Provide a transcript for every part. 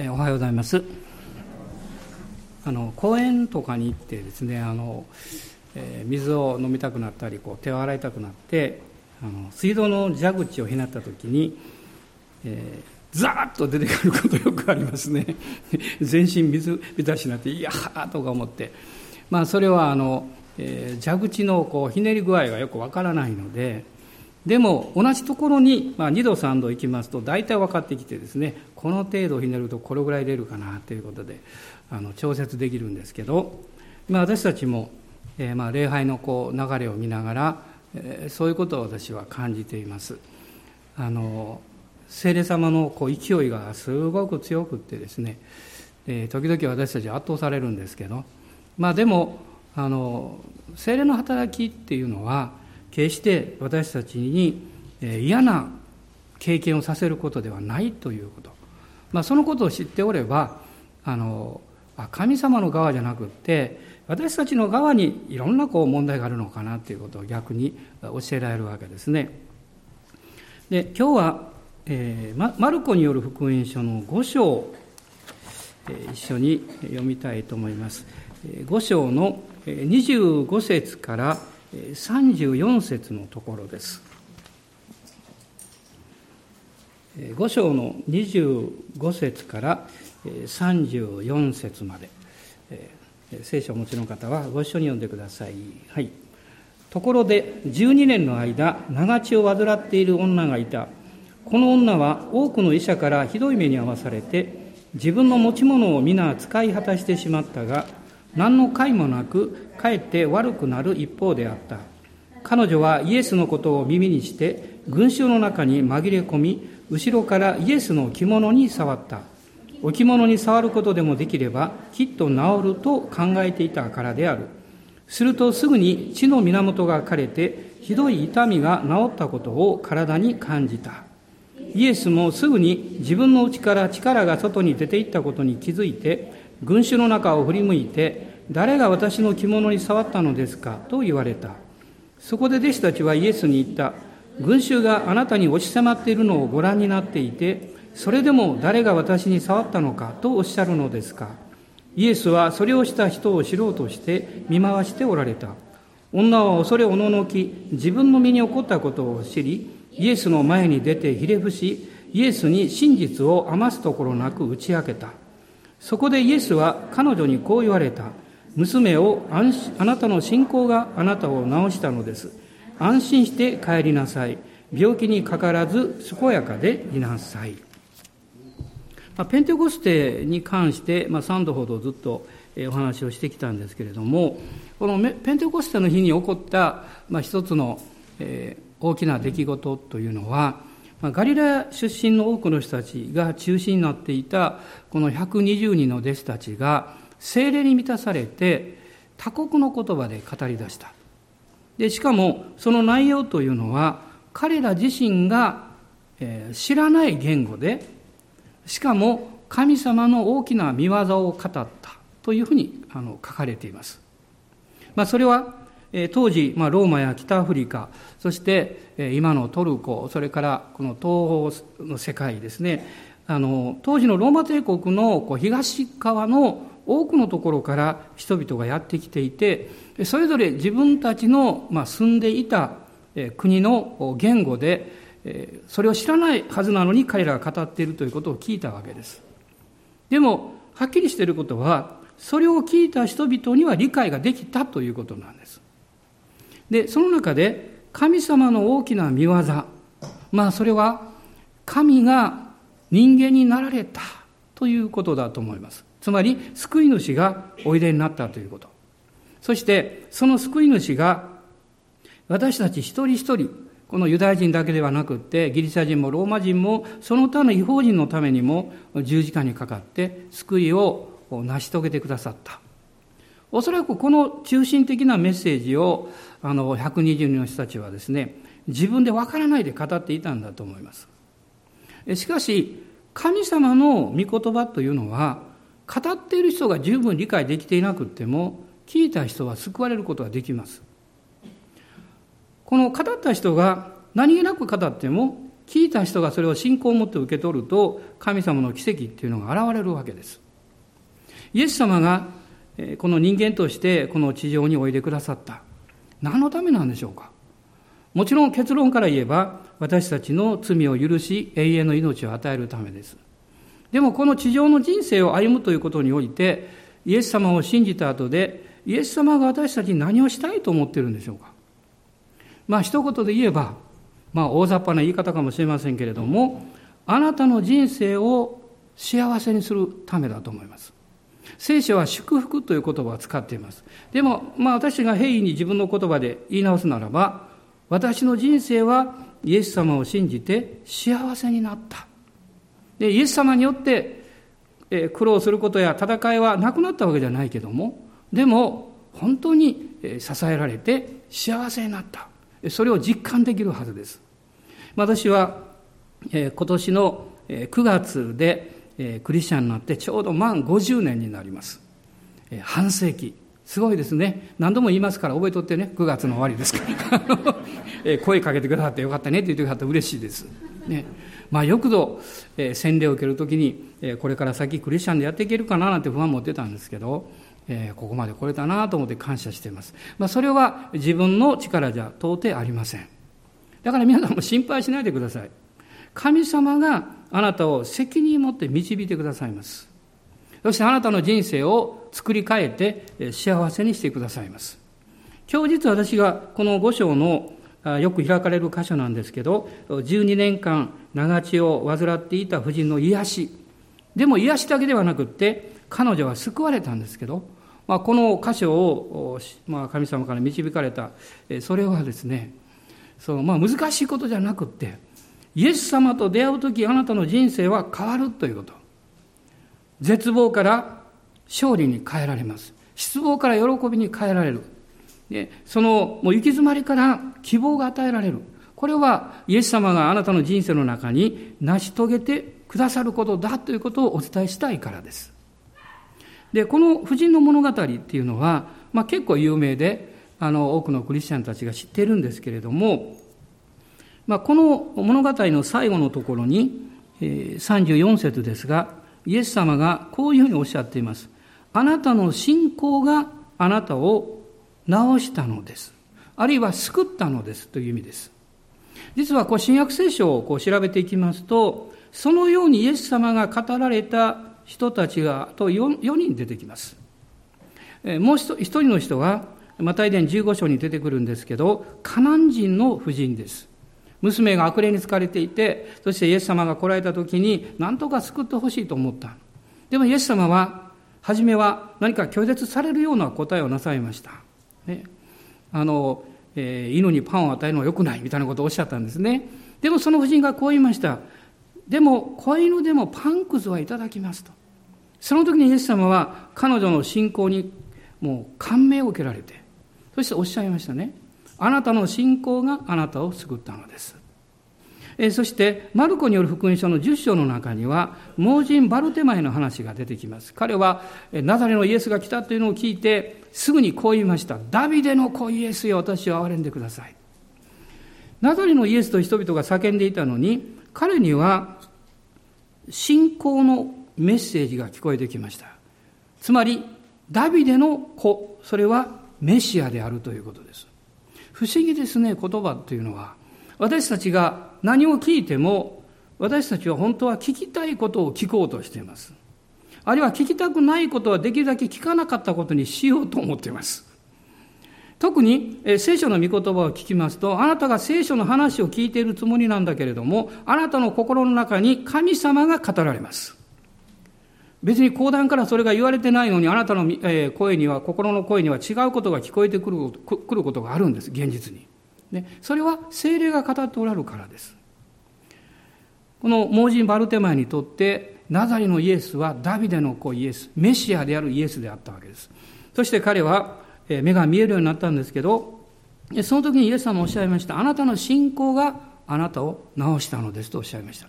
えおはようございます。あの公園とかに行ってですねあの、えー、水を飲みたくなったりこう手を洗いたくなってあの水道の蛇口をひなった時に、えー、ザーッと出てくることよくありますね。全身水浸しになっていやーとか思って。まあそれはあの、えー、蛇口のこうひねり具合がよくわからないのででも同じところに、まあ、2度3度行きますと大体分かってきてですねこの程度ひねるとこれぐらい出るかなということであの調節できるんですけど、まあ、私たちも、えー、まあ礼拝のこう流れを見ながら、えー、そういうことを私は感じています。あの聖霊様のこう勢いがすごく強くってですね、えー、時々私たち圧倒されるんですけど、まあ、でもあの聖霊の働きっていうのは決して私たちに嫌な経験をさせることではないということ、まあ、そのことを知っておればあの神様の側じゃなくって私たちの側にいろんなこう問題があるのかなということを逆に教えられるわけですね。で今日は、えー、マルコによる福音書の5章、えー、一緒に読みたいと思います。5章の25節から34節のところです。5章の25節から34節まで、聖書をお持ちの方はご一緒に読んでください。はい。ところで12年の間、長血を患っている女がいた。この女は多くの医者からひどい目に遭わされて、自分の持ち物を皆使い果たしてしまったが、何の解もなくかえって悪くなる一方であった。彼女はイエスのことを耳にして群衆の中に紛れ込み後ろからイエスの着物に触った。お着物に触ることでもできればきっと治ると考えていたからである。するとすぐに血の源が枯れてひどい痛みが治ったことを体に感じた。イエスもすぐに自分の内から力が外に出ていったことに気づいて群衆の中を振り向いて誰が私の着物に触ったのですか？と言われた。そこで弟子たちはイエスに言った。群衆があなたに押し迫っているのをご覧になっていて、それでも誰が私に触ったのか？とおっしゃるのですか？イエスはそれをした人を知ろうとして見回しておられた。女は恐れおののき、自分の身に起こったことを知り、イエスの前に出てひれ伏し、イエスに真実を余すところなく打ち明けた。そこでイエスは彼女にこう言われた。娘をあなたの信仰があなたを治したのです。安心して帰りなさい。病気にかからず健やかでいなさい。まあ、ペンテコステに関して、まあ、3度ほどずっとお話をしてきたんですけれども、このペンテコステの日に起こった、まあ、一つの、えー、大きな出来事というのは、まあ、ガリラ出身の多くの人たちが中心になっていたこの120人の弟子たちが精霊に満たされて他国の言葉で語り出した。で、しかもその内容というのは彼ら自身が知らない言語で、しかも神様の大きな見業を語ったというふうにあの書かれています。まあ、それは当時、まあ、ローマや北アフリカ、そして今のトルコ、それからこの東方の世界ですね、あの当時のローマ帝国のこう東側の多くのところから人々がやってきていてそれぞれ自分たちの、住んでいた国の言語でそれを知らないはずなのに彼らが語っているということを聞いたわけです。でもはっきりしていることはそれを聞いた人々には理解ができたということなんです。でその中で神様の大きな見業まあそれは神が人間になられたということだと思います。つまり救い主がおいでになったということ。そしてその救い主が私たち一人一人このユダヤ人だけではなくってギリシャ人もローマ人もその他の違法人のためにも十字架にかかって救いを成し遂げてくださった。おそらくこの中心的なメッセージをあの120人の人たちはですね自分でわからないで語っていたんだと思います。しかし神様の御言葉というのは語っている人が十分理解できていなくっても聞いた人は救われることができますこの語った人が何気なく語っても聞いた人がそれを信仰を持って受け取ると、神様の奇跡っていうのが現れるわけです。イエス様がこの人間としてこの地上においでくださった。何のためなんでしょうか？もちろん結論から言えば、私たちの罪を許し、永遠の命を与えるためです。でもこの地上の人生を歩むということにおいて、イエス様を信じた後で、イエス様が私たちに何をしたいと思っているんでしょうか？まあ一言で言えば、まあ大雑把な言い方かもしれませんけれども、あなたの人生を幸せにするためだと思います。聖書は祝福という言葉を使っています。でも、まあ私が平易に自分の言葉で言い直すならば、私の人生はイエス様を信じて幸せになった。で、イエス様によって、え苦労することや戦いはなくなったわけじゃないけども、でも、本当に支えられて幸せになった。それを実感できるはずです。私は、え今年の9月で、えクリスチャンになってちょうど満50年になります。え半世紀。すごいですね。何度も言いますから覚えとってね。9月の終わりですから。声かけてくださってよかったねって言ってくださって嬉しいです。ね。まあよくぞ、え洗礼を受けるときに、えこれから先クリスチャンでやっていけるかななんて不安持ってたんですけど、えここまで来れたなと思って感謝しています。まあそれは自分の力じゃ到底ありません。だから皆さんも心配しないでください。神様があなたを責任持って導いてくださいます。そしてあなたの人生を作り変えて幸せにしてくださいます。今日実は私がこの五章のよく開かれる箇所なんですけど、12年間長血を患っていた婦人の癒し。でも癒しだけではなくって、彼女は救われたんですけど、まあ、この箇所を、まあ、神様から導かれた、それはですね、そのまあ難しいことじゃなくって、イエス様と出会うときあなたの人生は変わるということ。絶望から勝利に変えられます。失望から喜びに変えられる。でそのもう行き詰まりから希望が与えられる。これはイエス様があなたの人生の中に成し遂げてくださることだということをお伝えしたいからです。で、この婦人の物語っていうのは、まあ、結構有名で、あの、多くのクリスチャンたちが知っているんですけれども、まあ、この物語の最後のところに、えー、34節ですが、イエス様がこういうふうにおっしゃっています。あなたの信仰があなたを治したのです。あるいは救ったのですという意味です。実はこう新約聖書をこう調べていきますと、そのようにイエス様が語られた人たちがと 4, 4人出てきます。もう一人の人は、マタイ伝15章に出てくるんですけど、カナン人の婦人です。娘が悪霊に疲れていて、そしてイエス様が来られた時に、何とか救ってほしいと思った。でもイエス様は、初めは何か拒絶されるような答えをなさいました。ね、あの、えー、犬にパンを与えるのは良くないみたいなことをおっしゃったんですね。でもその夫人がこう言いました。でも、子犬でもパンくずはいただきますと。その時にイエス様は彼女の信仰にもう感銘を受けられて、そしておっしゃいましたね。あなたの信仰があなたを救ったのです。えそして、マルコによる福音書の10章の中には、盲人バルテマイの話が出てきます。彼は、ナザレのイエスが来たというのを聞いて、すぐにこう言いました。ダビデの子イエスよ、私を憐れんでください。ナザレのイエスと人々が叫んでいたのに、彼には、信仰のメッセージが聞こえてきました。つまり、ダビデの子、それはメシアであるということです。不思議ですね、言葉というのは。私たちが何を聞いても、私たちは本当は聞きたいことを聞こうとしています。あるいは聞きたくないことはできるだけ聞かなかったことにしようと思っています。特に、聖書の御言葉を聞きますと、あなたが聖書の話を聞いているつもりなんだけれども、あなたの心の中に神様が語られます。別に講談からそれが言われてないのに、あなたの声には、心の声には違うことが聞こえてくることがあるんです、現実に。ね、それは精霊が語っておられるからです。この盲人バルテマイにとって、ナザリのイエスはダビデの子イエス、メシアであるイエスであったわけです。そして彼は目が見えるようになったんですけど、その時にイエス様おっしゃいました。あなたの信仰があなたを治したのですとおっしゃいました。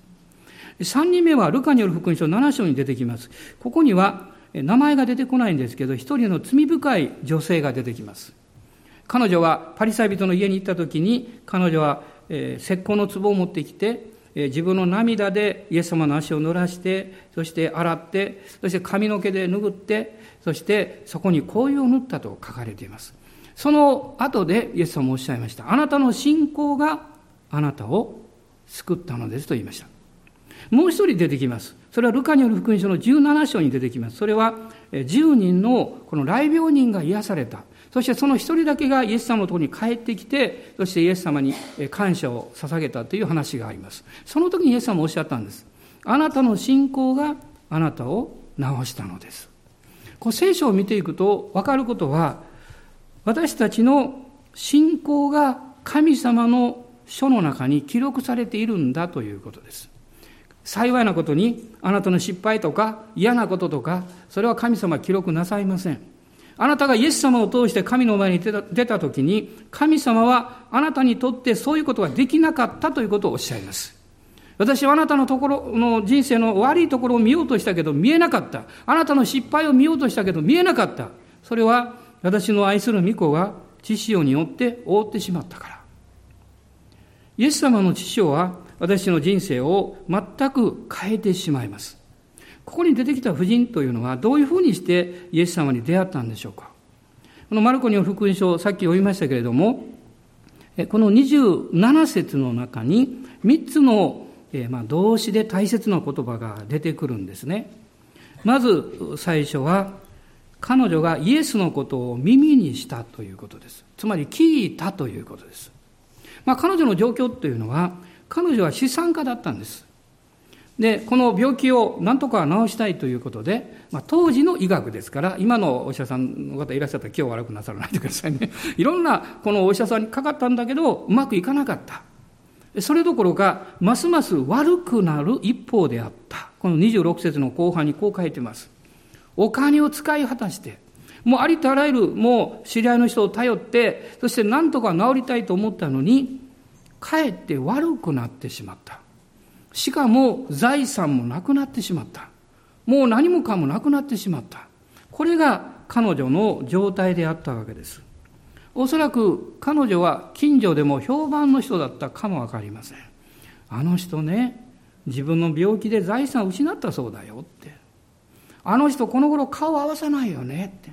3人目はルカによる福音書7章に出てきます。ここには名前が出てこないんですけど、一人の罪深い女性が出てきます。彼女はパリサイ人の家に行った時に、彼女は、えー、石膏の壺を持ってきてえ、自分の涙でイエス様の足を濡らして、そして洗って、そして髪の毛で拭って、そしてそこに香油を塗ったと書かれています。その後でイエス様もおっしゃいました。あなたの信仰があなたを救ったのですと言いました。もう一人出てきます。それはルカによる福音書の17章に出てきます。それは10人のこの来病人が癒された。そしてその一人だけがイエス様のところに帰ってきて、そしてイエス様に感謝を捧げたという話があります。その時にイエス様おっしゃったんです。あなたの信仰があなたを治したのです。こう聖書を見ていくと分かることは、私たちの信仰が神様の書の中に記録されているんだということです。幸いなことに、あなたの失敗とか嫌なこととか、それは神様は記録なさいません。あなたがイエス様を通して神の前に出た時に、神様はあなたにとってそういうことができなかったということをおっしゃいます。私はあなたのところの人生の悪いところを見ようとしたけど見えなかった。あなたの失敗を見ようとしたけど見えなかった。それは私の愛する御子が知潮によって覆ってしまったから。イエス様の知潮は私の人生を全く変えてしまいます。ここに出てきた婦人というのはどういうふうにしてイエス様に出会ったんでしょうか？このマルコによる福音書、さっき読みましたけれども、この27節の中に3つの動詞で大切な言葉が出てくるんですね。まず最初は、彼女がイエスのことを耳にしたということです。つまり聞いたということです。まあ、彼女の状況というのは、彼女は資産家だったんです。で、この病気を何とか治したいということで、まあ、当時の医学ですから、今のお医者さんの方いらっしゃったら気を悪くなさらないでくださいね。いろんなこのお医者さんにかかったんだけど、うまくいかなかった。それどころか、ますます悪くなる一方であった。この26節の後半にこう書いてます。お金を使い果たして、もうありとあらゆる、もう知り合いの人を頼って、そして何とか治りたいと思ったのに、かえって悪くなってしまった。しかも財産もなくなってしまった。もう何もかもなくなってしまった。これが彼女の状態であったわけです。おそらく彼女は近所でも評判の人だったかもわかりません。あの人ね、自分の病気で財産を失ったそうだよって。あの人この頃顔合わさないよねって。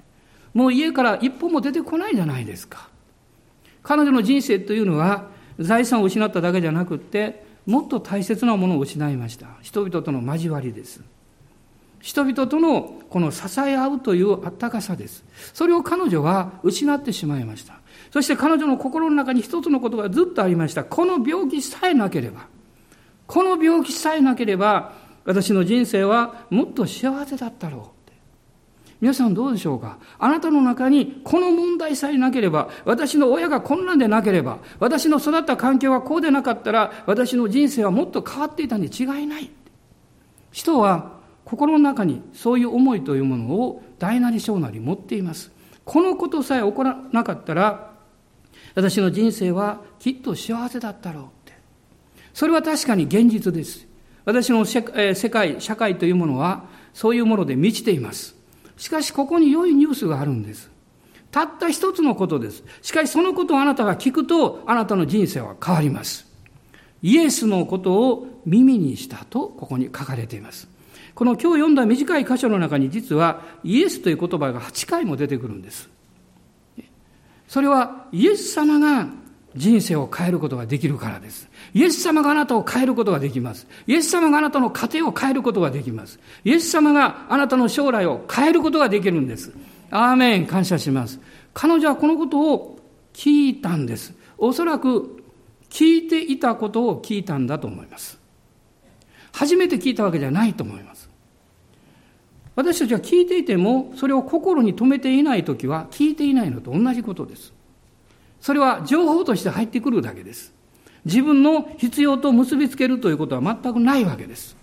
もう家から一歩も出てこないじゃないですか。彼女の人生というのは財産を失っただけじゃなくって、もっと大切なものを失いました。人々との交わりです。人々とのこの支え合うというあったかさです。それを彼女は失ってしまいました。そして彼女の心の中に一つのことがずっとありました。この病気さえなければ、この病気さえなければ、私の人生はもっと幸せだったろう。皆さんどうでしょうか？あなたの中にこの問題さえなければ、私の親がこんなんでなければ、私の育った環境がこうでなかったら、私の人生はもっと変わっていたに違いない。人は心の中にそういう思いというものを大なり小なり持っています。このことさえ起こらなかったら、私の人生はきっと幸せだったろうって。それは確かに現実です。私の世界、社会というものはそういうもので満ちています。しかしここに良いニュースがあるんです。たった一つのことです。しかしそのことをあなたが聞くと、あなたの人生は変わります。イエスのことを耳にしたと、ここに書かれています。この今日読んだ短い箇所の中に実はイエスという言葉が8回も出てくるんです。それはイエス様が人生を変えることができるからです。イエス様があなたを変えることができます。イエス様があなたの家庭を変えることができます。イエス様があなたの将来を変えることができるんです。アーメン、感謝します。彼女はこのことを聞いたんです。おそらく聞いていたことを聞いたんだと思います。初めて聞いたわけじゃないと思います。私たちは聞いていても、それを心に留めていないときは、聞いていないのと同じことです。それは情報として入ってくるだけです。自分の必要と結びつけるということは全くないわけです。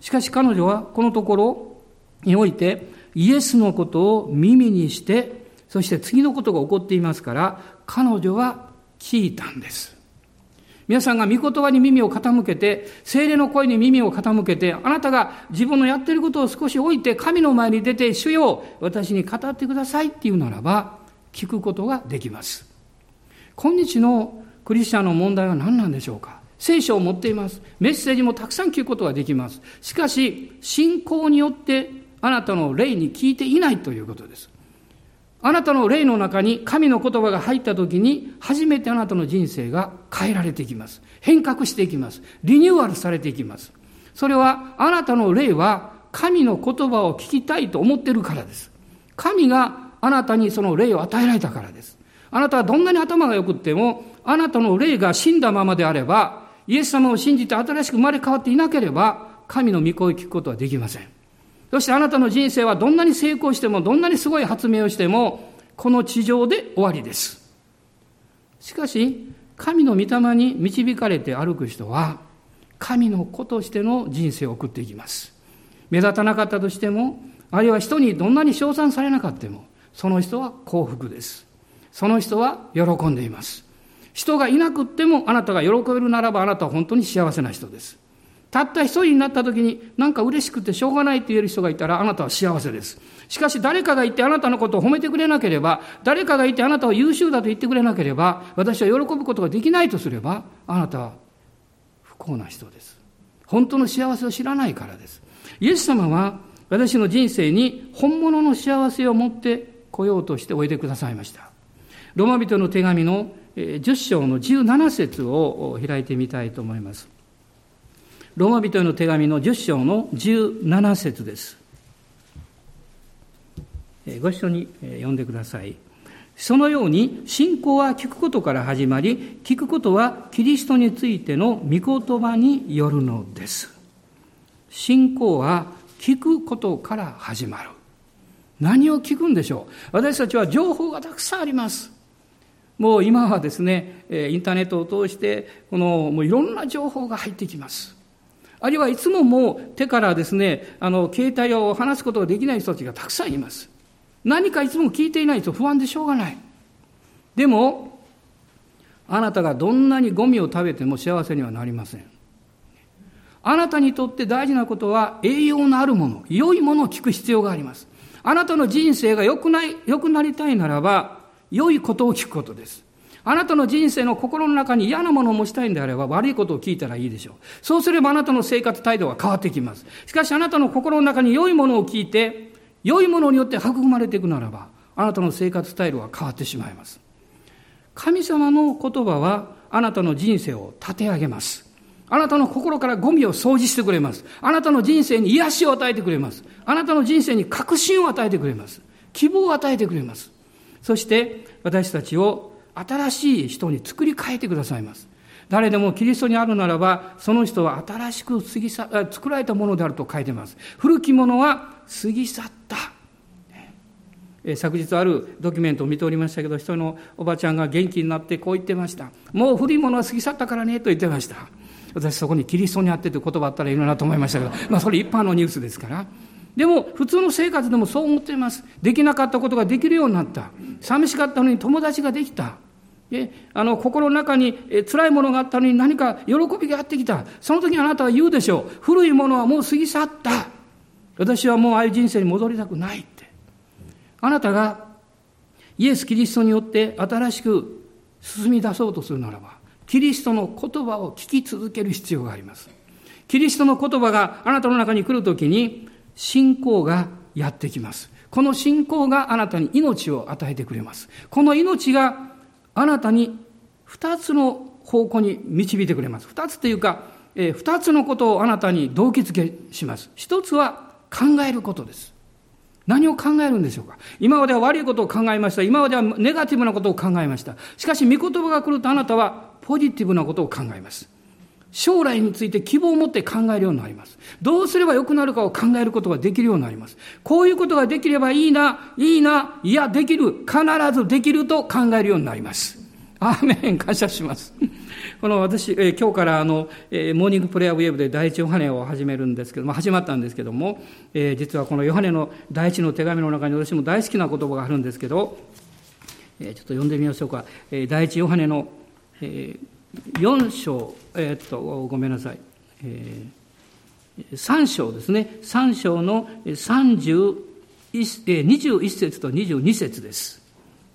しかし彼女はこのところにおいてイエスのことを耳にして、そして次のことが起こっていますから、彼女は聞いたんです。皆さんが御言葉に耳を傾けて、精霊の声に耳を傾けて、あなたが自分のやっていることを少し置いて、神の前に出て、主よ、私に語ってくださいっていうならば、聞くことができます。今日のクリスチャンの問題は何なんでしょうか？聖書を持っています。メッセージもたくさん聞くことができます。しかし、信仰によってあなたの霊に聞いていないということです。あなたの霊の中に神の言葉が入った時に、初めてあなたの人生が変えられていきます。変革していきます。リニューアルされていきます。それは、あなたの霊は神の言葉を聞きたいと思っているからです。神があなたにその霊を与えられたからです。あなたはどんなに頭が良くっても、あなたの霊が死んだままであれば、イエス様を信じて新しく生まれ変わっていなければ、神の御声を聞くことはできません。そしてあなたの人生はどんなに成功しても、どんなにすごい発明をしても、この地上で終わりです。しかし、神の御霊に導かれて歩く人は、神の子としての人生を送っていきます。目立たなかったとしても、あるいは人にどんなに称賛されなかったも、その人は幸福です。その人は喜んでいます。人がいなくってもあなたが喜べるならばあなたは本当に幸せな人です。たった一人になった時になんか嬉しくてしょうがないって言える人がいたらあなたは幸せです。しかし誰かがいてあなたのことを褒めてくれなければ、誰かがいてあなたを優秀だと言ってくれなければ、私は喜ぶことができないとすれば、あなたは不幸な人です。本当の幸せを知らないからです。イエス様は私の人生に本物の幸せを持って来ようとしておいでくださいました。ローマ人の手紙の10章の17節を開いてみたいと思います。ローマ人への手紙の10章の17節です。ご一緒に読んでください。そのように信仰は聞くことから始まり、聞くことはキリストについての御言葉によるのです。信仰は聞くことから始まる。何を聞くんでしょう私たちは情報がたくさんあります。もう今はですね、インターネットを通して、このもういろんな情報が入ってきます。あるいはいつももう手からですね、あの、携帯を離すことができない人たちがたくさんいます。何かいつも聞いていないと不安でしょうがない。でも、あなたがどんなにゴミを食べても幸せにはなりません。あなたにとって大事なことは栄養のあるもの、良いものを聞く必要があります。あなたの人生が良くない、良くなりたいならば、良いことを聞くことです。あなたの人生の心の中に嫌なものを持ちたいんであれば悪いことを聞いたらいいでしょう。そうすればあなたの生活態度が変わってきます。しかしあなたの心の中に良いものを聞いて、良いものによって育まれていくならば、あなたの生活スタイルは変わってしまいます。神様の言葉はあなたの人生を立て上げます。あなたの心からゴミを掃除してくれます。あなたの人生に癒しを与えてくれます。あなたの人生に確信を与えてくれます。希望を与えてくれます。そして私たちを新しい人に作り変えてくださいます。誰でもキリストにあるならば、その人は新しく過ぎ去作られたものであると書いてます。古きものは過ぎ去った。昨日あるドキュメントを見ておりましたけど、一人のおばちゃんが元気になってこう言ってました。もう古いものは過ぎ去ったからね、と言ってました。私そこにキリストにあってという言葉あったらいいなと思いましたけど、まあそれ一般のニュースですから。でも普通の生活でもそう思っています。できなかったことができるようになった。寂しかったのに友達ができた。あの心の中に辛いものがあったのに何か喜びがやってきた。その時あなたは言うでしょう。古いものはもう過ぎ去った。私はもうああいう人生に戻りたくないって。あなたがイエス・キリストによって新しく進み出そうとするならば、キリストの言葉を聞き続ける必要があります。キリストの言葉があなたの中に来るときに、信仰がやってきます。この信仰があなたに命を与えてくれます。この命があなたに二つの方向に導いてくれます。二つというか、えー、二つのことをあなたに動機づけします。一つは考えることです。何を考えるんでしょうか今までは悪いことを考えました。今まではネガティブなことを考えました。しかし、御言葉が来るとあなたはポジティブなことを考えます。将来について希望を持って考えるようになります。どうすれば良くなるかを考えることができるようになります。こういうことができればいいな、いいな、いや、できる、必ずできると考えるようになります。アーメン、感謝します。この私、えー、今日からあの、えー、 Morning Prayer Wave で第一ヨハネを始めるんですけども、始まったんですけども、えー、実はこのヨハネの第一の手紙の中に私も大好きな言葉があるんですけど、え、ちょっと読んでみましょうか。え、第一ヨハネの、えー、4章、え、っと、ごめんなさい。えー、3章ですね。3章の31、21節と22節です。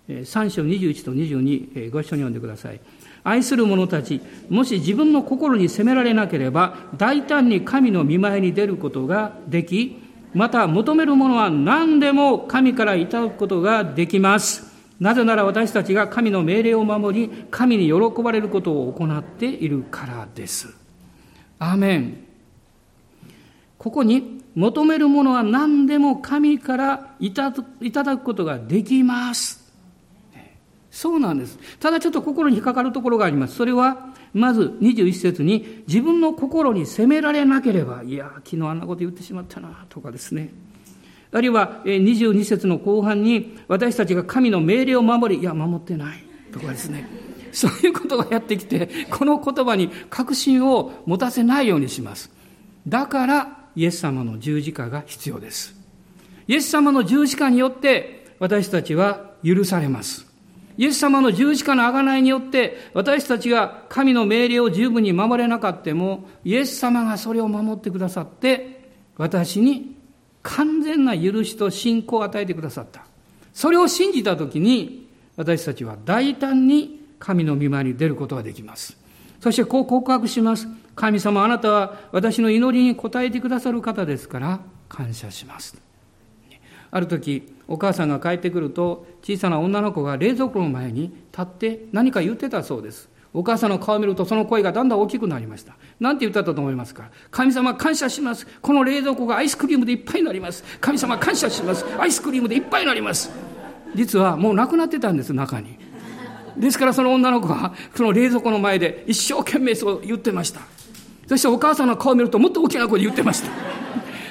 3章21と22、ご一緒に読んでください。愛する者たち、もし自分の心に責められなければ、大胆に神の見舞いに出ることができ、また求めるものは何でも神からいただくことができます。なぜなら私たちが神の命令を守り、神に喜ばれることを行っているからです。アーメン。ここに求めるものは何でも神からいただくことができます。そうなんです。ただちょっと心に引っかかるところがあります。それは、まず21節に自分の心に責められなければ、いや、昨日あんなこと言ってしまったな、とかですね。あるいは22節の後半に私たちが神の命令を守り、いや、守ってない、とかですね。そういうことがやってきて、この言葉に確信を持たせないようにします。だから、イエス様の十字架が必要です。イエス様の十字架によって私たちは許されます。イエス様の十字架の贖いによって私たちが神の命令を十分に守れなかったもイエス様がそれを守ってくださって私に完全な許しと信仰を与えてくださった。それを信じたときに私たちは大胆に神の御前に出ることができます。そしてこう告白します。神様あなたは私の祈りに応えてくださる方ですから感謝します。ある時お母さんが帰ってくると小さな女の子が冷蔵庫の前に立って何か言ってたそうです。お母さんの顔を見るとその声がだんだん大きくなりました。なんて言ったと思いますか？神様感謝します。この冷蔵庫がアイスクリームでいっぱいになります。神様感謝します。アイスクリームでいっぱいになります。実はもうなくなってたんです、中に。ですからその女の子はその冷蔵庫の前で一生懸命そう言ってました。そしてお母さんの顔を見るともっと大きな声で言ってました。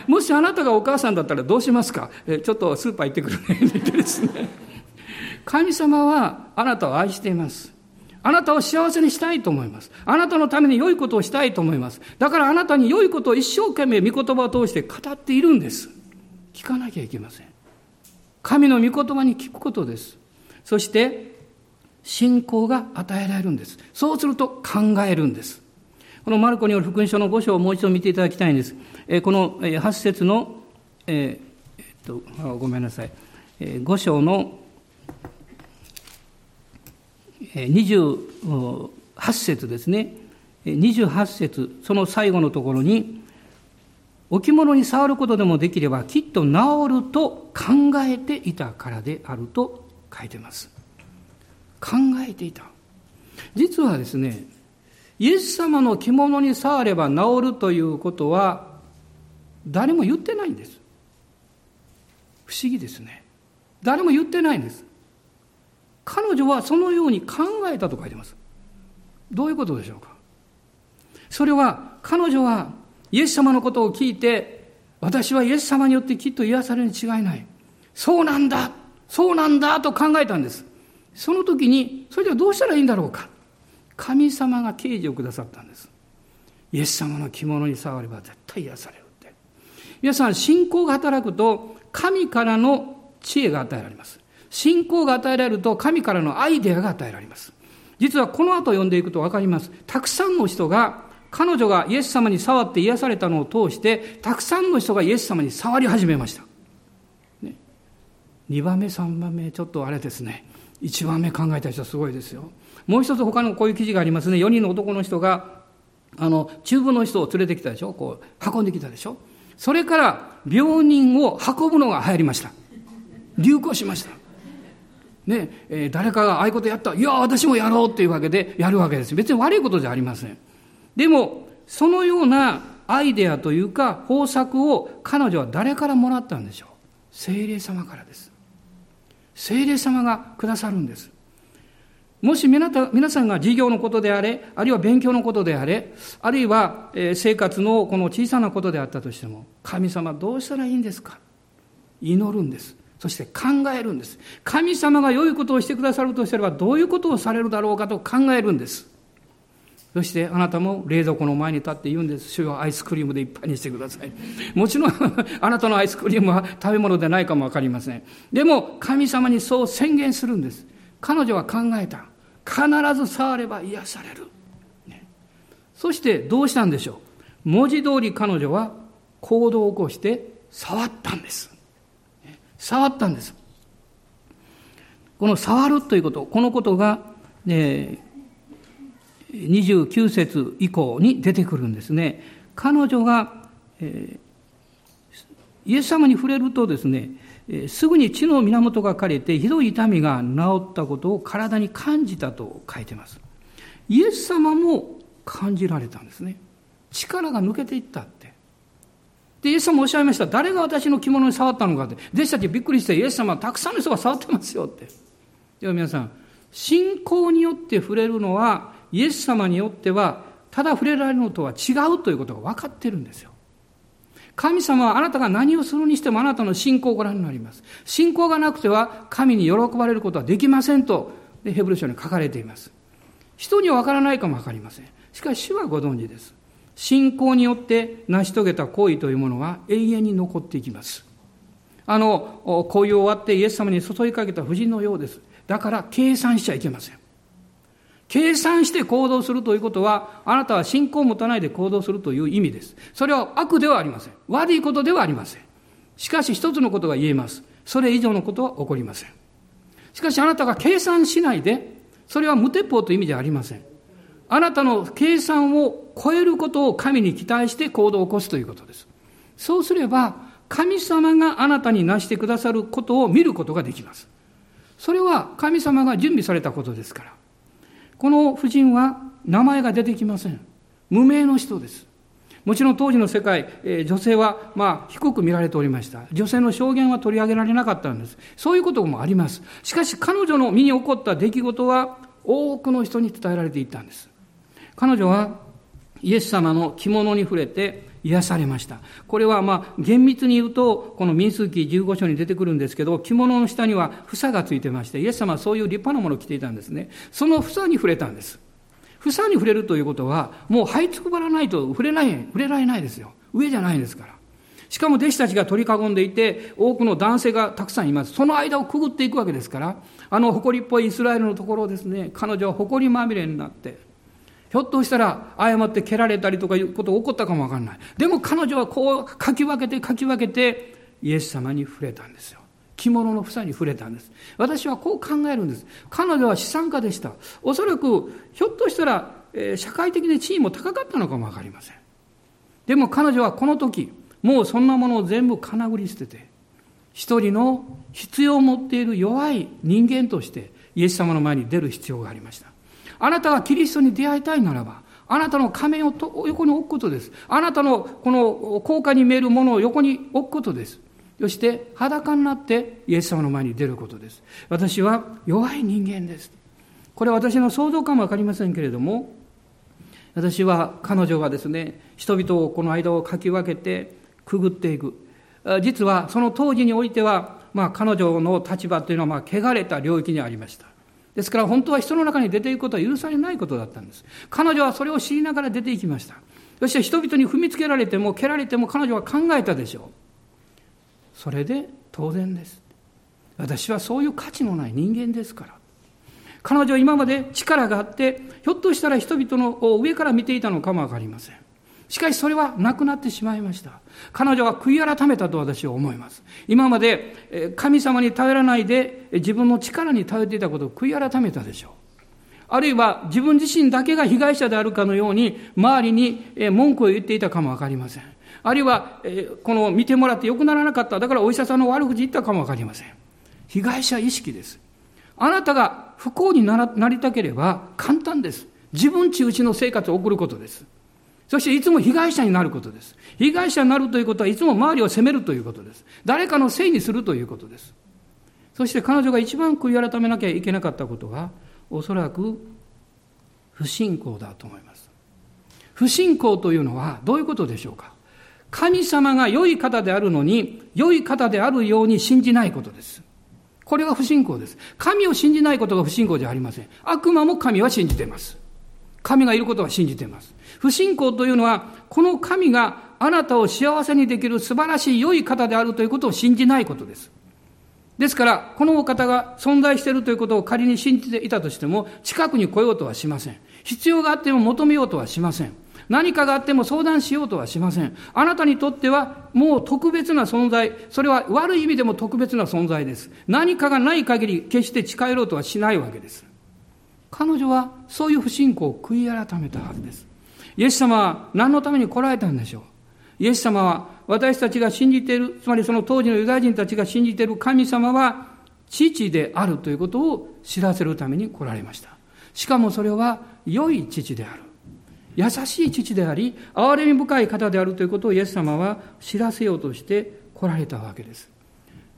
もしあなたがお母さんだったらどうしますか？えちょっとスーパー行ってくるね。言 ってですね。神様はあなたを愛しています。あなたを幸せにしたいと思います。あなたのために良いことをしたいと思います。だからあなたに良いことを一生懸命御言葉を通して語っているんです。聞かなきゃいけません。神の御言葉に聞くことです。そして、信仰が与えられるんです。そうすると考えるんです。このマルコによる福音書の5章をもう一度見ていただきたいんです。この8節の、え、えっと、ごめんなさい。5章の28節ですね。28節その最後のところに、置物に触ることでもできればきっと治ると考えていたからであると書いてます。考えていた。実はですね、イエス様の着物に触れば治るということは誰も言ってないんです。不思議ですね。誰も言ってないんです。彼女はそのように考えたと書いてます。どういうことでしょうか？それは彼女はイエス様のことを聞いて私はイエス様によってきっと癒されるに違いない。そうなんだそうなんだと考えたんです。その時にそれではどうしたらいいんだろうか？神様が啓示をくださったんです。イエス様の着物に触れば絶対癒されるって。皆さん、信仰が働くと、神からの知恵が与えられます。信仰が与えられると、神からのアイデアが与えられます。実はこの後読んでいくと分かります。たくさんの人が、彼女がイエス様に触って癒されたのを通して、たくさんの人がイエス様に触り始めました。ね、2番目、3番目、ちょっとあれですね。1番目考えた人はすごいですよ。もう一つ他のこういう記事がありますね。4人の男の人が、あの、中部の人を連れてきたでしょ？こう、運んできたでしょ？それから病人を運ぶのが流行りました。流行しました。ね、えー、誰かがああいうことやった。いや、私もやろうっていうわけでやるわけです。別に悪いことじゃありません。でも、そのようなアイデアというか方策を彼女は誰からもらったんでしょう精霊様からです。精霊様がくださるんです。もし皆さんが事業のことであれ、あるいは勉強のことであれ、あるいは生活のこの小さなことであったとしても、神様どうしたらいいんですか？祈るんです。そして考えるんです。神様が良いことをしてくださるとしたらどういうことをされるだろうかと考えるんです。そしてあなたも冷蔵庫の前に立って言うんです。主よアイスクリームでいっぱいにしてください。もちろんあなたのアイスクリームは食べ物でないかもわかりません。でも神様にそう宣言するんです。彼女は考えた。必ず触れば癒される。ね、そしてどうしたんでしょう。文字通り彼女は行動を起こして触ったんです。触ったんです。この触るということ、このことが、ね、29節以降に出てくるんですね。彼女が、えー、イエス様に触れるとですね、えー、すぐに血の源が枯れてひどい痛みが治ったことを体に感じたと書いてます。イエス様も感じられたんですね。力が抜けていったって。で、イエス様もおっしゃいました。誰が私の着物に触ったのかって。弟子たちびっくりして、イエス様はたくさんの人が触ってますよって。では皆さん、信仰によって触れるのは、イエス様によっては、ただ触れられるのとは違うということが分かってるんですよ。神様はあなたが何をするにしてもあなたの信仰をご覧になります。信仰がなくては神に喜ばれることはできませんと、ヘブル書に書かれています。人には分からないかも分かりません。しかし主はご存知です。信仰によって成し遂げた行為というものは永遠に残っていきます。あの、行為を終わってイエス様に注いかけた夫人のようです。だから計算しちゃいけません。計算して行動するということは、あなたは信仰を持たないで行動するという意味です。それは悪ではありません。悪いことではありません。しかし一つのことが言えます。それ以上のことは起こりません。しかしあなたが計算しないで、それは無鉄砲という意味ではありません。あなたの計算を超えることを神に期待して行動を起こすということです。そうすれば、神様があなたに成してくださることを見ることができます。それは神様が準備されたことですから。この夫人は名前が出てきません。無名の人です。もちろん当時の世界、え女性はまあ低く見られておりました。女性の証言は取り上げられなかったんです。そういうこともあります。しかし彼女の身に起こった出来事は多くの人に伝えられていったんです。彼女はイエス様の着物に触れて癒されました。これはまあ厳密に言うと、この民数記15章に出てくるんですけど、着物の下には房がついてまして、イエス様はそういう立派なものを着ていたんですね。その房に触れたんです。房に触れるということは、もう這いつくばらないと触れない、触れられないですよ。上じゃないですから。しかも弟子たちが取り囲んでいて、多くの男性がたくさんいます。その間をくぐっていくわけですから、あの誇りっぽいイスラエルのところですね、彼女は誇りまみれになって、ひょっとしたら誤って蹴られたりとかいうことが起こったかもわかんない。でも彼女はこうかき分けてかき分けてイエス様に触れたんですよ。着物の房に触れたんです。私はこう考えるんです。彼女は資産家でした。おそらくひょっとしたら、社会的に地位も高かったのかもわかりません。でも彼女はこの時、もうそんなものを全部かなぐり捨てて、一人の必要を持っている弱い人間としてイエス様の前に出る必要がありました。あなたがキリストに出会いたいならば、あなたの仮面を横に置くことです。あなたのこの高価に見えるものを横に置くことです。そして裸になってイエス様の前に出ることです。私は弱い人間です。これは私の想像かもわかりませんけれども、私は彼女がですね、人々をこの間をかき分けてくぐっていく。実はその当時においては、まあ彼女の立場というのはまあ汚れた領域にありました。ですから本当は人の中に出ていくことは許されないことだったんです。彼女はそれを知りながら出ていきました。そして人々に踏みつけられても蹴られても彼女は考えたでしょう。それで当然です。私はそういう価値のない人間ですから。彼女は今まで力があって、ひょっとしたら人々の上から見ていたのかもわかりません。しかしそれはなくなってしまいました。彼女は悔い改めたと私は思います。今まで神様に頼らないで自分の力に頼っていたことを悔い改めたでしょう。あるいは自分自身だけが被害者であるかのように周りに文句を言っていたかもわかりません。あるいはこの見てもらって良くならなかった。だからお医者さんの悪口言ったかもわかりません。被害者意識です。あなたが不幸になりたければ簡単です。自分中心の生活を送ることです。そしていつも被害者になることです。被害者になるということはいつも周りを責めるということです。誰かのせいにするということです。そして彼女が一番悔い改めなきゃいけなかったことは、おそらく不信仰だと思います。不信仰というのはどういうことでしょうか神様が良い方であるのに、良い方であるように信じないことです。これが不信仰です。神を信じないことが不信仰じゃありません。悪魔も神は信じています。神がいることは信じています。不信仰というのは、この神があなたを幸せにできる素晴らしい良い方であるということを信じないことです。ですから、このお方が存在しているということを仮に信じていたとしても、近くに来ようとはしません。必要があっても求めようとはしません。何かがあっても相談しようとはしません。あなたにとってはもう特別な存在、それは悪い意味でも特別な存在です。何かがない限り決して近寄ろうとはしないわけです。彼女はそういう不信仰を悔い改めたはずです。イエス様は何のために来られたんでしょう？イエス様は私たちが信じている、つまりその当時のユダヤ人たちが信じている神様は父であるということを知らせるために来られました。しかもそれは良い父である。優しい父であり、憐れみ深い方であるということをイエス様は知らせようとして来られたわけです。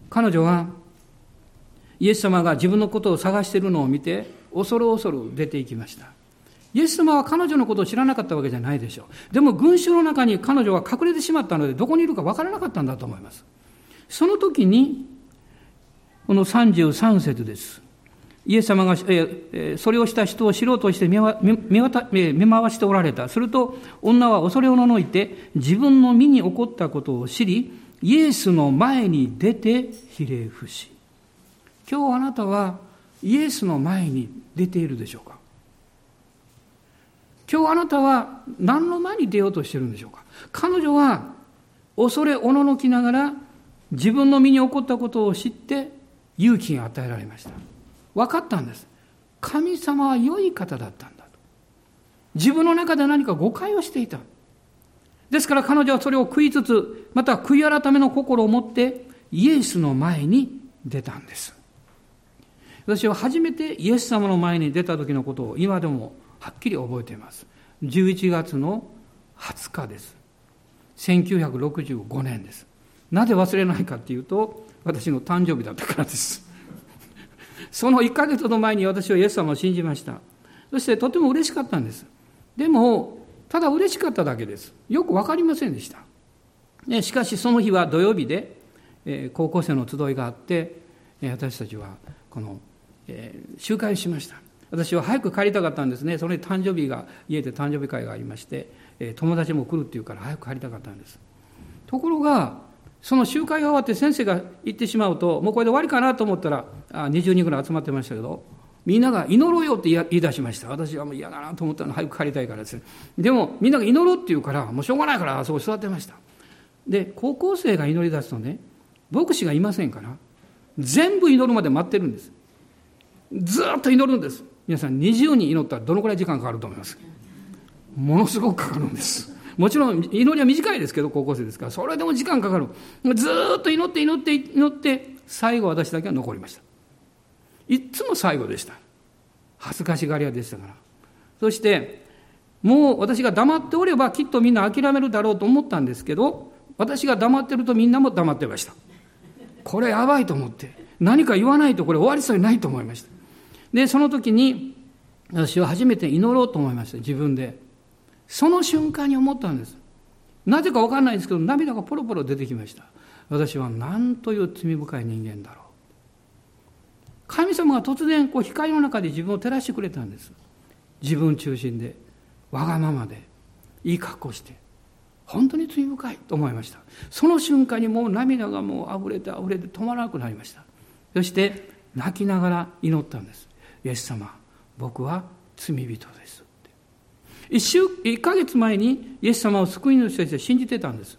彼女はイエス様が自分のことを探しているのを見て、恐る恐る出て行きました。イエス様は彼女のことを知らなかったわけじゃないでしょう。でも群衆の中に彼女は隠れてしまったので、どこにいるか分からなかったんだと思います。その時に、この33節です。イエス様が、えそれをした人を知ろうとして見見回しておられた。すると、女は恐れおののいて、自分の身に起こったことを知り、イエスの前に出てひれ伏し。今日あなたはイエスの前に出ているでしょうか？今日あなたは何の前に出ようとしてるんでしょうか？彼女は恐れおののきながら自分の身に起こったことを知って勇気が与えられました。分かったんです。神様は良い方だったんだと。自分の中で何か誤解をしていた。ですから彼女はそれを悔いつつまた悔い改めの心を持ってイエスの前に出たんです。私は初めてイエス様の前に出た時のことを今でもはっきり覚えています。11月の20日です。1965年です。なぜ忘れないかっていうと私の誕生日だったからです。その1ヶ月ほど前に私はイエス様を信じました。そしてとても嬉しかったんです。でもただ嬉しかっただけです。よく分かりませんでした、しかしその日は土曜日で、高校生の集いがあって、私たちはこの、集会をしました。私は早く帰りたかったんですね。その日誕生日が家で誕生日会がありまして、友達も来るっていうから早く帰りたかったんです。ところがその集会が終わって先生が行ってしまうともうこれで終わりかなと思ったらあ20人ぐらい集まってましたけどみんなが祈ろうよって言い出しました。私はもう嫌だなと思ったの早く帰りたいからです。でもみんなが祈ろうって言うからもうしょうがないからあそこ座ってました。で高校生が祈り出すとね牧師がいませんから全部祈るまで待ってるんです。ずっと祈るんです。皆さん20人祈ったらどのくらい時間かかると思います？ものすごくかかるんです。もちろん祈りは短いですけど高校生ですからそれでも時間かかる。ずっと祈って祈って祈って最後私だけは残りました。いつも最後でした。恥ずかしがり屋でしたから。そしてもう私が黙っておればきっとみんな諦めるだろうと思ったんですけど私が黙ってるとみんなも黙ってました。これやばいと思って何か言わないとこれ終わりそうにないと思いました。でその時に私は初めて祈ろうと思いました自分で。その瞬間に思ったんです。なぜか分かんないんですけど涙がポロポロ出てきました。私は何という罪深い人間だろう。神様が突然こう光の中で自分を照らしてくれたんです。自分中心でわがままでいい格好して本当に罪深いと思いました。その瞬間にもう涙がもう溢れて溢れて止まらなくなりました。そして泣きながら祈ったんです。イエス様僕は罪人です一週一ヶ月前にイエス様を救い主として信じてたんです。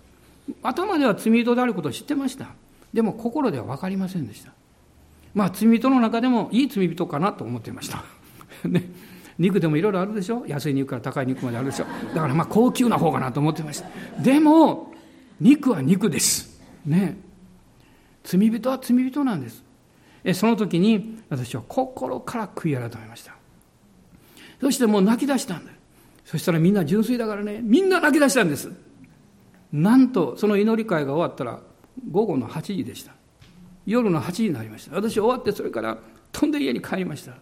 頭では罪人であることを知ってました。でも心では分かりませんでした。まあ罪人の中でもいい罪人かなと思っていました。ね。肉でもいろいろあるでしょ？安い肉から高い肉まであるでしょ？だからまあ高級な方かなと思ってました。でも肉は肉です。ね。罪人は罪人なんです。その時に私は心から悔い改めました。そしてもう泣き出したんだそしたらみんな純粋だからね。みんな泣き出したんです。なんとその祈り会が終わったら午後の8時でした。夜の8時になりました。私終わってそれから飛んで家に帰りました。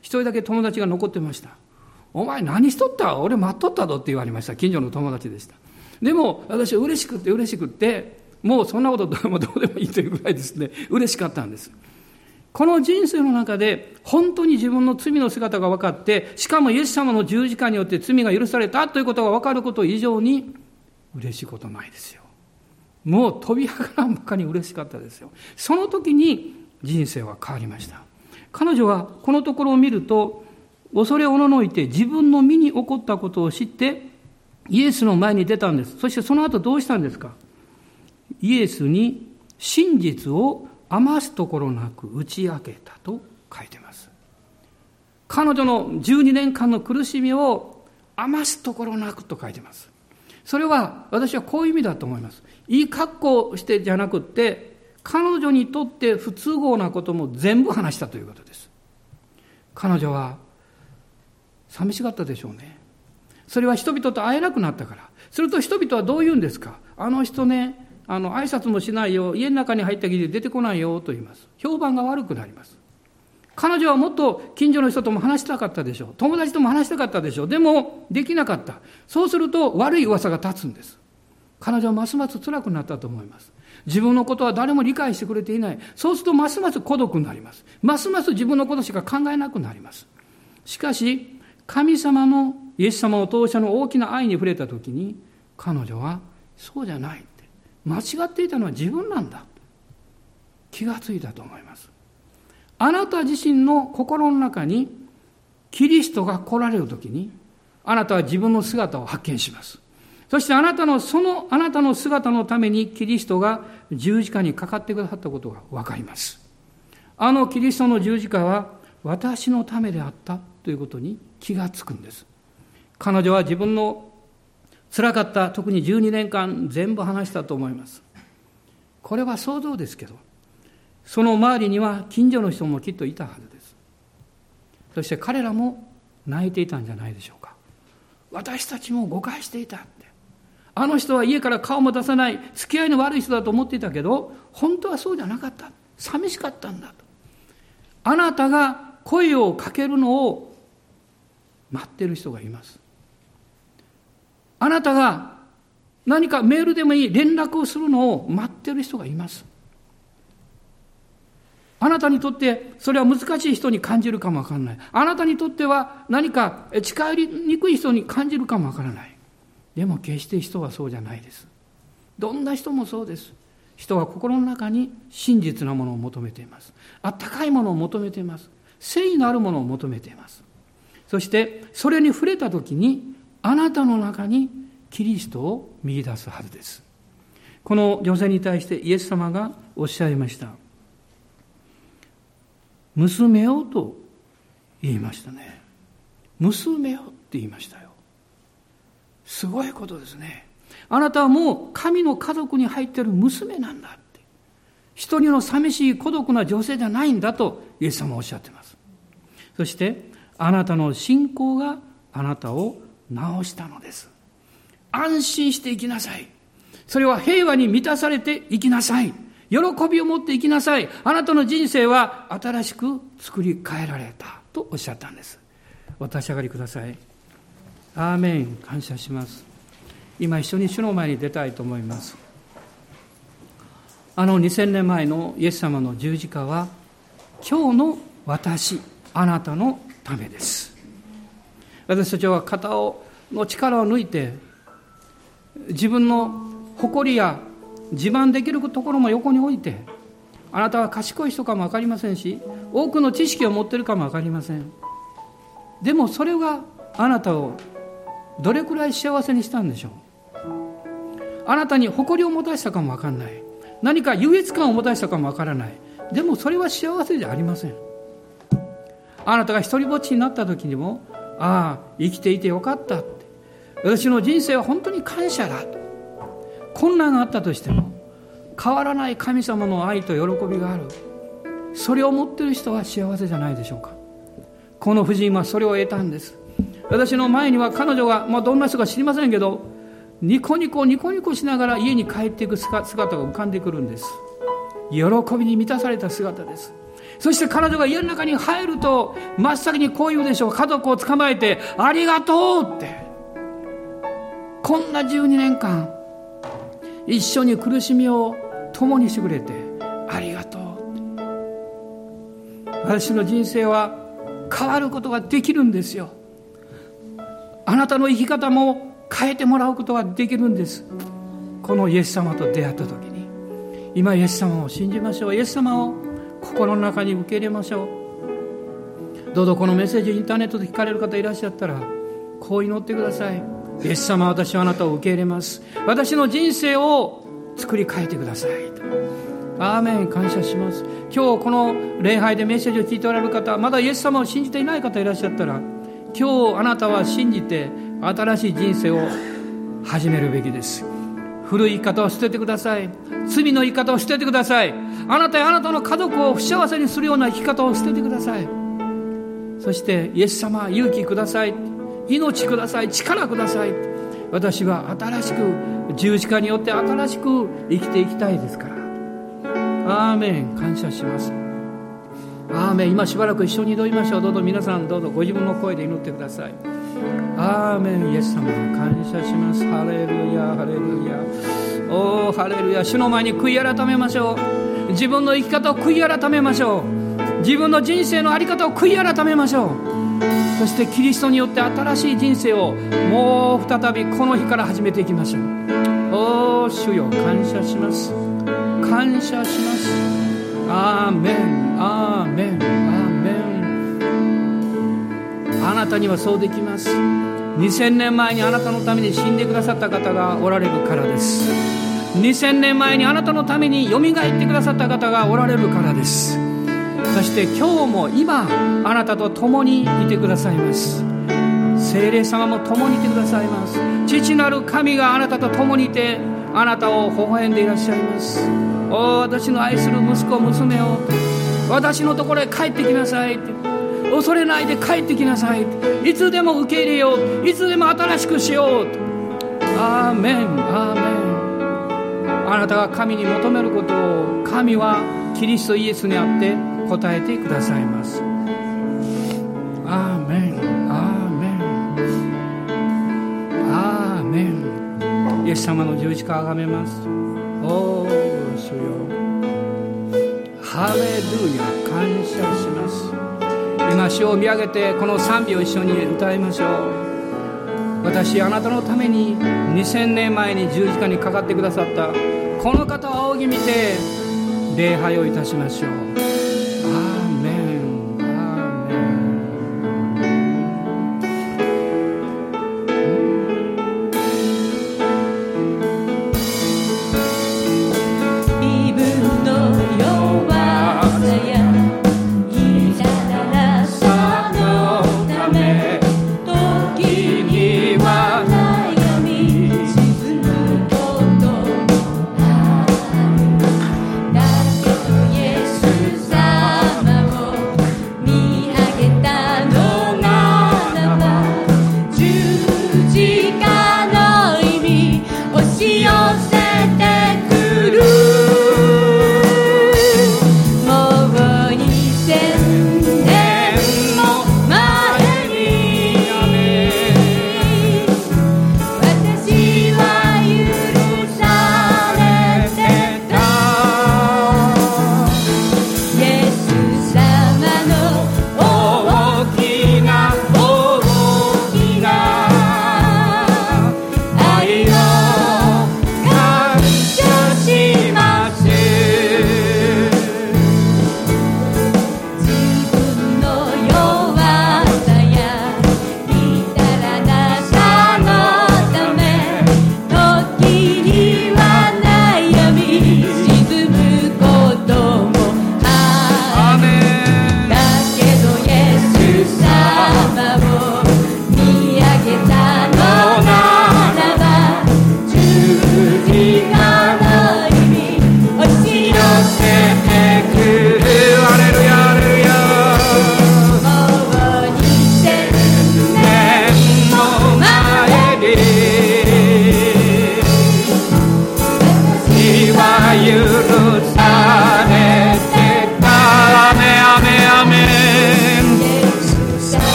一人だけ友達が残ってました。お前何しとった？俺待っとったぞって言われました。近所の友達でした。でも私は嬉しくって嬉しくってもうそんなことどうでもいいというぐらいですね。嬉しかったんです。この人生の中で本当に自分の罪の姿が分かって、しかもイエス様の十字架によって罪が許されたということが分かること以上に嬉しいことないですよ。もう飛び上がらんばかり嬉しかったですよ。その時に人生は変わりました。彼女はこのところを見ると、恐れおののいて自分の身に起こったことを知って、イエスの前に出たんです。そしてその後どうしたんですか？イエスに真実を余すところなく打ち明けたと書いてます。彼女の12年間の苦しみを余すところなくと書いてます。それは私はこういう意味だと思います。いい格好してじゃなくって、彼女にとって不都合なことも全部話したということです。彼女は寂しかったでしょうね。それは人々と会えなくなったから。すると人々はどう言うんですか？あの人ね、あの、挨拶もしないよ、家の中に入ったきり出てこないよと言います。評判が悪くなります。彼女はもっと近所の人とも話したかったでしょう。友達とも話したかったでしょう。でも、できなかった。そうすると悪い噂が立つんです。彼女はますます辛くなったと思います。自分のことは誰も理解してくれていない。そうするとますます孤独になります。ますます自分のことしか考えなくなります。しかし、神様のイエス様を当社の大きな愛に触れたときに、彼女はそうじゃない。間違っていたのは自分なんだ。気がついたと思います。あなた自身の心の中にキリストが来られるときに、あなたは自分の姿を発見します。そしてあなたの、そのあなたの姿のためにキリストが十字架にかかってくださったことがわかります。あのキリストの十字架は私のためであったということに気がつくんです。彼女は自分の辛かった特に12年間全部話したと思います。これは想像ですけど、その周りには近所の人もきっといたはずです。そして彼らも泣いていたんじゃないでしょうか。私たちも誤解していたって。あの人は家から顔も出さない、付き合いの悪い人だと思っていたけど、本当はそうじゃなかった。寂しかったんだと。あなたが声をかけるのを待ってる人がいます。あなたが何かメールでもいい連絡をするのを待ってる人がいます。あなたにとってそれは難しい人に感じるかもわからない。あなたにとっては何か近寄りにくい人に感じるかもわからない。でも決して人はそうじゃないです。どんな人もそうです。人は心の中に真実なものを求めています。あったかいものを求めています。誠意のあるものを求めています。そしてそれに触れた時にあなたの中にキリストを見出すはずです。この女性に対してイエス様がおっしゃいました。娘をと言いましたね。娘をって言いましたよ。すごいことですね。あなたはもう神の家族に入っている娘なんだって。一人の寂しい孤独な女性じゃないんだとイエス様はおっしゃってます。そしてあなたの信仰があなたを治したのです。安心して生きなさい。それは平和に満たされて生きなさい。喜びを持って生きなさい。あなたの人生は新しく作り変えられた。とおっしゃったんです。お立ち上がりください。アーメン。感謝します。今一緒に主の前に出たいと思います。あの2000年前のイエス様の十字架は、今日の私、あなたのためです。私たちは肩をの力を抜いて、自分の誇りや自慢できるところも横に置いてあなたは賢い人かも分かりませんし多くの知識を持っているかも分かりません。でもそれがあなたをどれくらい幸せにしたんでしょう。あなたに誇りを持たせたかも分かんない。何か優越感を持たせたかも分からない。でもそれは幸せじゃありません。あなたが一りぼっちになった時にもああ生きていてよかったって。私の人生は本当に感謝だと。困難があったとしても変わらない神様の愛と喜びがある。それを持っている人は幸せじゃないでしょうか。この夫人はそれを得たんです。私の前には彼女が、まあ、どんな人か知りませんけどニコニコニコニコしながら家に帰っていく姿が浮かんでくるんです。喜びに満たされた姿です。そして彼女が家の中に入ると真っ先にこう言うでしょう。家族を捕まえてありがとうって。こんな12年間一緒に苦しみを共にしてくれてありがとう私の人生は変わることができるんですよ。あなたの生き方も変えてもらうことができるんです。このイエス様と出会った時に。今イエス様を信じましょう。イエス様を心の中に受け入れましょう。どうぞこのメッセージインターネットで聞かれる方いらっしゃったらこう祈ってください。イエス様私はあなたを受け入れます。私の人生を作り変えてください。アーメン。感謝します。今日この礼拝でメッセージを聞いておられる方まだイエス様を信じていない方いらっしゃったら今日あなたは信じて新しい人生を始めるべきです。古い生き方を捨ててください。罪の生き方を捨ててください。あなたやあなたの家族を不幸せにするような生き方を捨ててください。そしてイエス様勇気ください。命ください。力ください。私は新しく十字架によって新しく生きていきたいですから。アーメン。感謝します。アーメン。今しばらく一緒に祈りましょう。どうぞ皆さんどうぞ。ご自分の声で祈ってください。アーメン。イエス様感謝します。ハレルヤハレルヤ。おおハレルヤ。主の前に悔い改めましょう。自分の生き方を悔い改めましょう。自分の人生の在り方を悔い改めましょう。そしてキリストによって新しい人生をもう再びこの日から始めていきましょう。おお主よ感謝します。感謝します。アーメン。アーメン。アーメン。あなたにはそうできます。2000年前にあなたのために死んでくださった方がおられるからです。2000年前にあなたのためによみがえってくださった方がおられるからです。そして今日も今あなたと共にいてくださいます。精霊様も共にいてくださいます。父なる神があなたと共にいてあなたを微笑んでいらっしゃいます。お私の愛する息子娘を私のところへ帰ってきなさい恐れないで帰ってきなさいいつでも受け入れよう。いつでも新しくしようアーメンアーメン。あなたが神に求めることを神はキリストイエスにあって答えてくださいます。アーメン。アーメン。アーメン。イエス様の十字架をあがめます。おお主よ。ハレルヤ。感謝します。今主を見上げてこの賛美を一緒に歌いましょう。私あなたのために2000年前に十字架にかかってくださった。この方を仰ぎ見て礼拝をいたしましょう。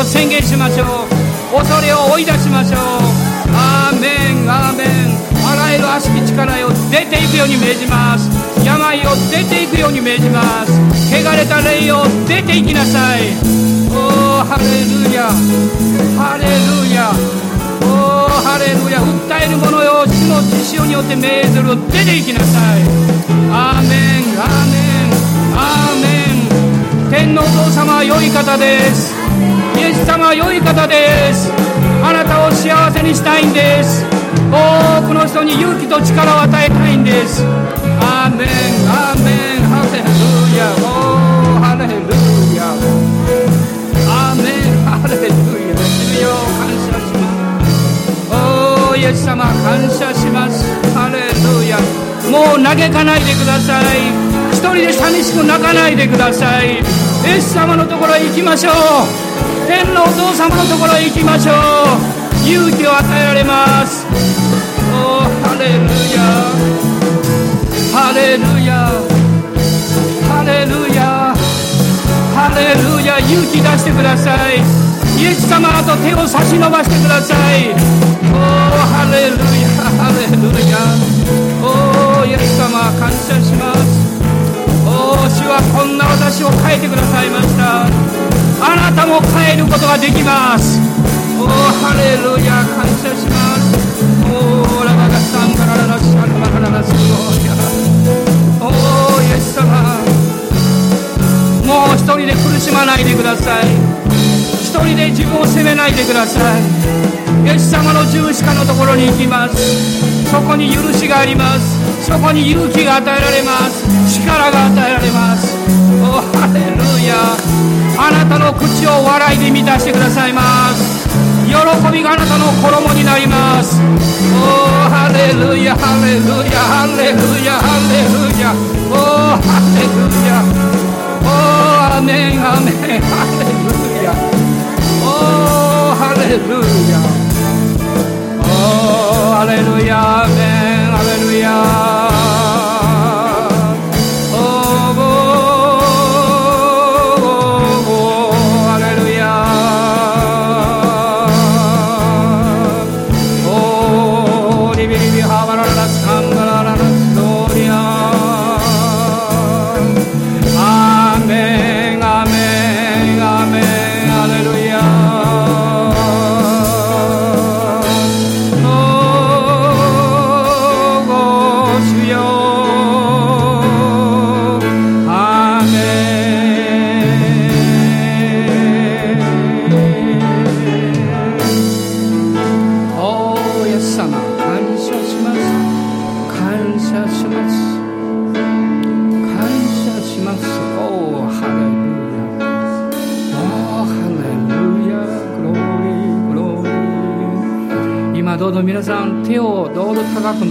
を宣言しましょう。恐れを追い出しましょう。アーメンアーメン。あらゆる悪しき力を出ていくように命じます。病を出ていくように命じます。汚れた霊を出ていきなさい。おおハレルヤ。ハレルヤ。おおハレルヤ。訴える者よ死の血潮によって命ずる出ていきなさい。アーメンアーメンアーメン。天皇お父様は良い方です。様は良い方です。あなたを幸せにしたいんです。多くの人に勇気と力を与えたいんです。アーメンアーメン。ハレルヤおハレルヤ。アーメンハレルヤ。主よ感謝します。おイエス様感謝します。ハレルヤ。もう嘆かないでください。一人で寂しく泣かないでください。イエス様のところへ行きましょう。天のお父様のところへ行きましょう。勇気を与えられます。おハレルヤ。ハレルヤ。ハレルヤ。ハレルヤ。勇気出してください。イエス様と手を差し伸ばしてください。おハレルヤ。ハレルヤ。おイエス様感謝します。お主はこんな私を変えてくださいましたも変えることができます。おーハレルヤ感謝します。おーラバガサンカラララシャラバカララスゴーヤおイエス様。もう一人で苦しまないでください。一人で自分を責めないでください。イエス様の十字架のところに行きます。そこに許しがあります。そこに勇気が与えられます。力が与えられます。おハレルヤ。あなたの口を笑いで満たしてくださいます。喜びがあなたの衣になります。おハレルヤハレルヤハレルヤハレルヤおハレルヤおアメンアメンハレルヤおハレルヤおハレルヤアメンハレルヤ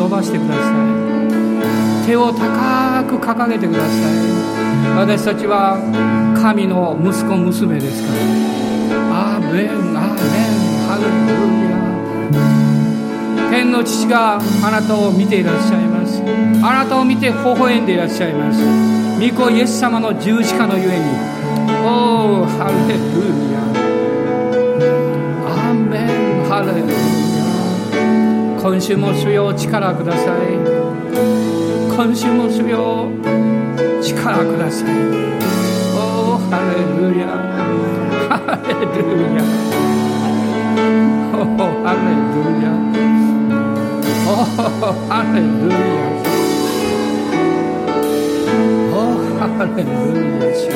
伸ばしてください手を高く掲げてください私たちは神の息子娘ですから。アーメンアーメンハレルヤ。天の父があなたを見ていらっしゃいます。あなたを見て微笑んでいらっしゃいます。御子イエス様の十字架のゆえに。おおハレルヤ。アーメンハレルヤ。今週も主よ力ください。今週も主よ力ください。おおハレルヤ。ハレルヤ。おおハレルヤ。おおハレルヤ。おおハレルヤ。主よ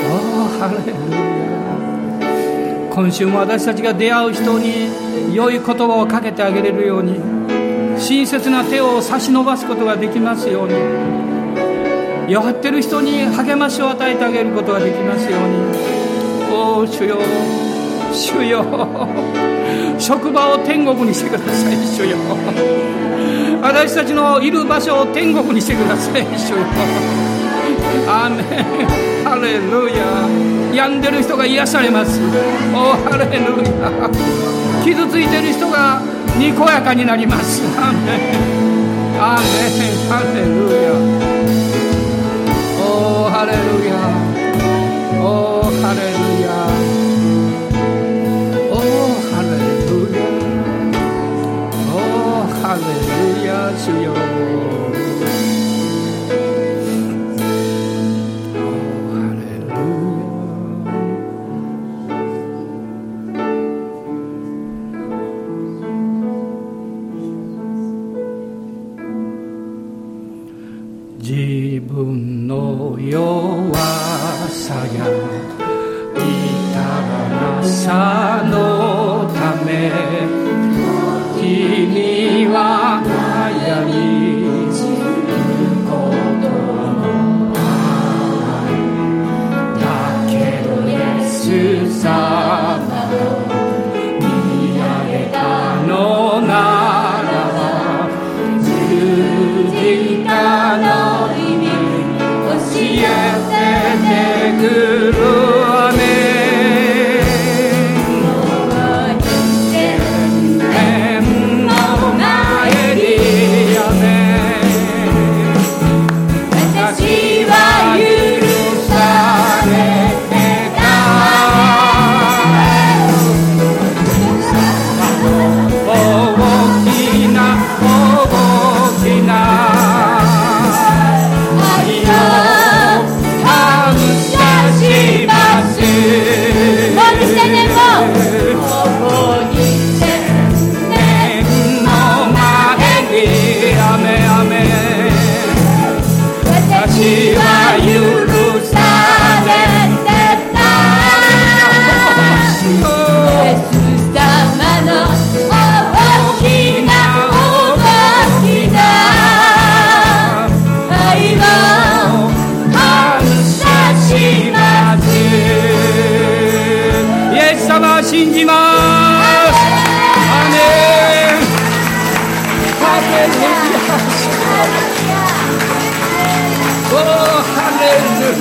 おおハレルヤ。今週も私たちが出会う人に良い言葉をかけてあげれるように親切な手を差し伸ばすことができますように弱ってる人に励ましを与えてあげることができますように。おお主よ主よ職場を天国にしてください主よ。私たちのいる場所を天国にしてください主よ。アーメンハレルヤ。病んでる人が癒されます。おハレルヤ。傷ついてる人がにこやかになります。アーメン。アーメンハレルヤ。おーハレルヤ。おーハレルヤ。おーハレルヤ。おーハレルヤ。主よ。Oh, hallelujah.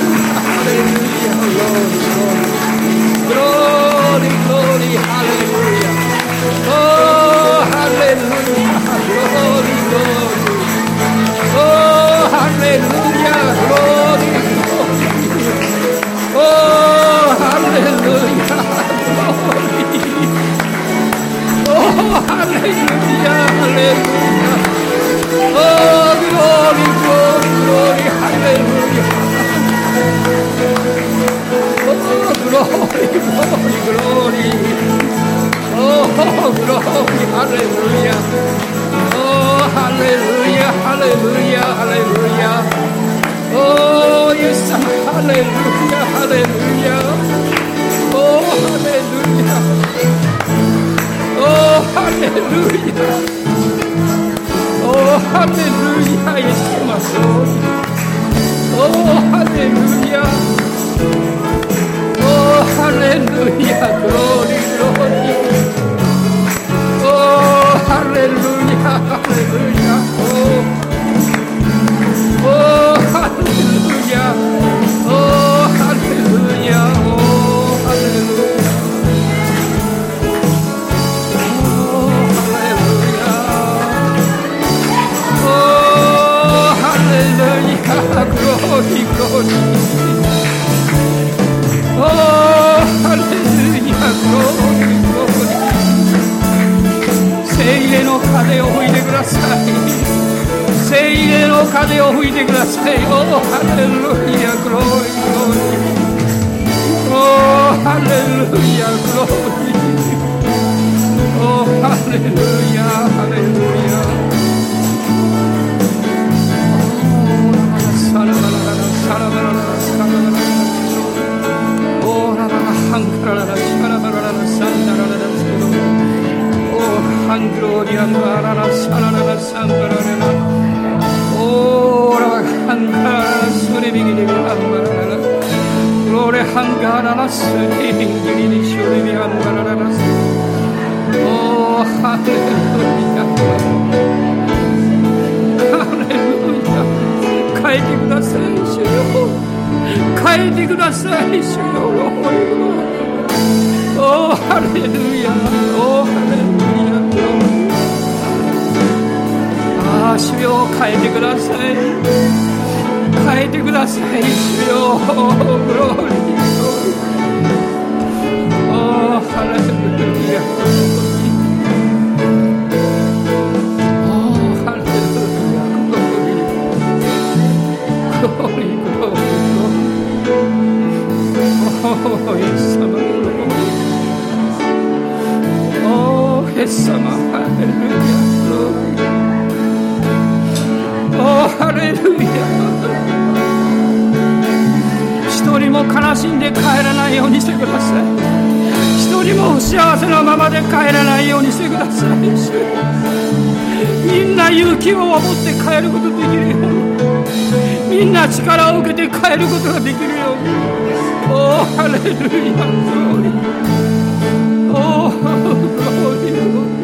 Hallelujah. Glory, glory. Glory, glory. Hallelujah. Oh, hallelujah. Glory, glory. Oh, hallelujah. Glory, glory. Oh, hallelujah. Glory. Oh, hallelujah. Hallelujah. Oh, glory, glory, glory. Hallelujah. Oh, glory, glory, glory. Oh, glory, hallelujah. Oh, hallelujah, hallelujah, hallelujah. Oh, yes, hallelujah, hallelujah. Oh, hallelujah. Oh, hallelujah. Oh, hallelujah, yes, my soul. Oh, hallelujah. Oh, hallelujah. Glory, glory. Oh, hallelujah, oh, hallelujah. Oh, oh hallelujah. ひこにおハレルヤの風を吹いてください聖霊の風を吹いてくださいおハレルヤこひこにおハレルヤこひこおハレルヤンクローリアンバララサラララサンバラレラオーラハンガラスレビギリビアンバララグローレハンガララスレビギリビシュレビアンバララオーハレルヤハレルヤ変えてください主よ変えてください主よおーハレルヤおーハレルヤ主よ変えてください。変えてください主よ。グローリーおおハレルおお、おおおお、おお、おお、おお、おお、おお、おお、おお、おお、おお、おお、おおレル一人も悲しんで帰らないようにしてください。一人も不幸せなままで帰らないようにしてください。みんな勇気を守って帰ることできるように。みんな力を受けて帰ることができるようにおおハレルヤ。おお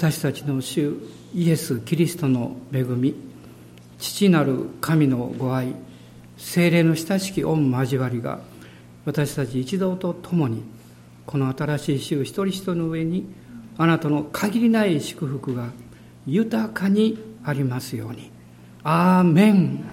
私たちの主イエス・キリストの恵み父なる神のご愛精霊の親しき御交わりが私たち一同と共にこの新しい週一人一人の上にあなたの限りない祝福が豊かにありますように。アーメン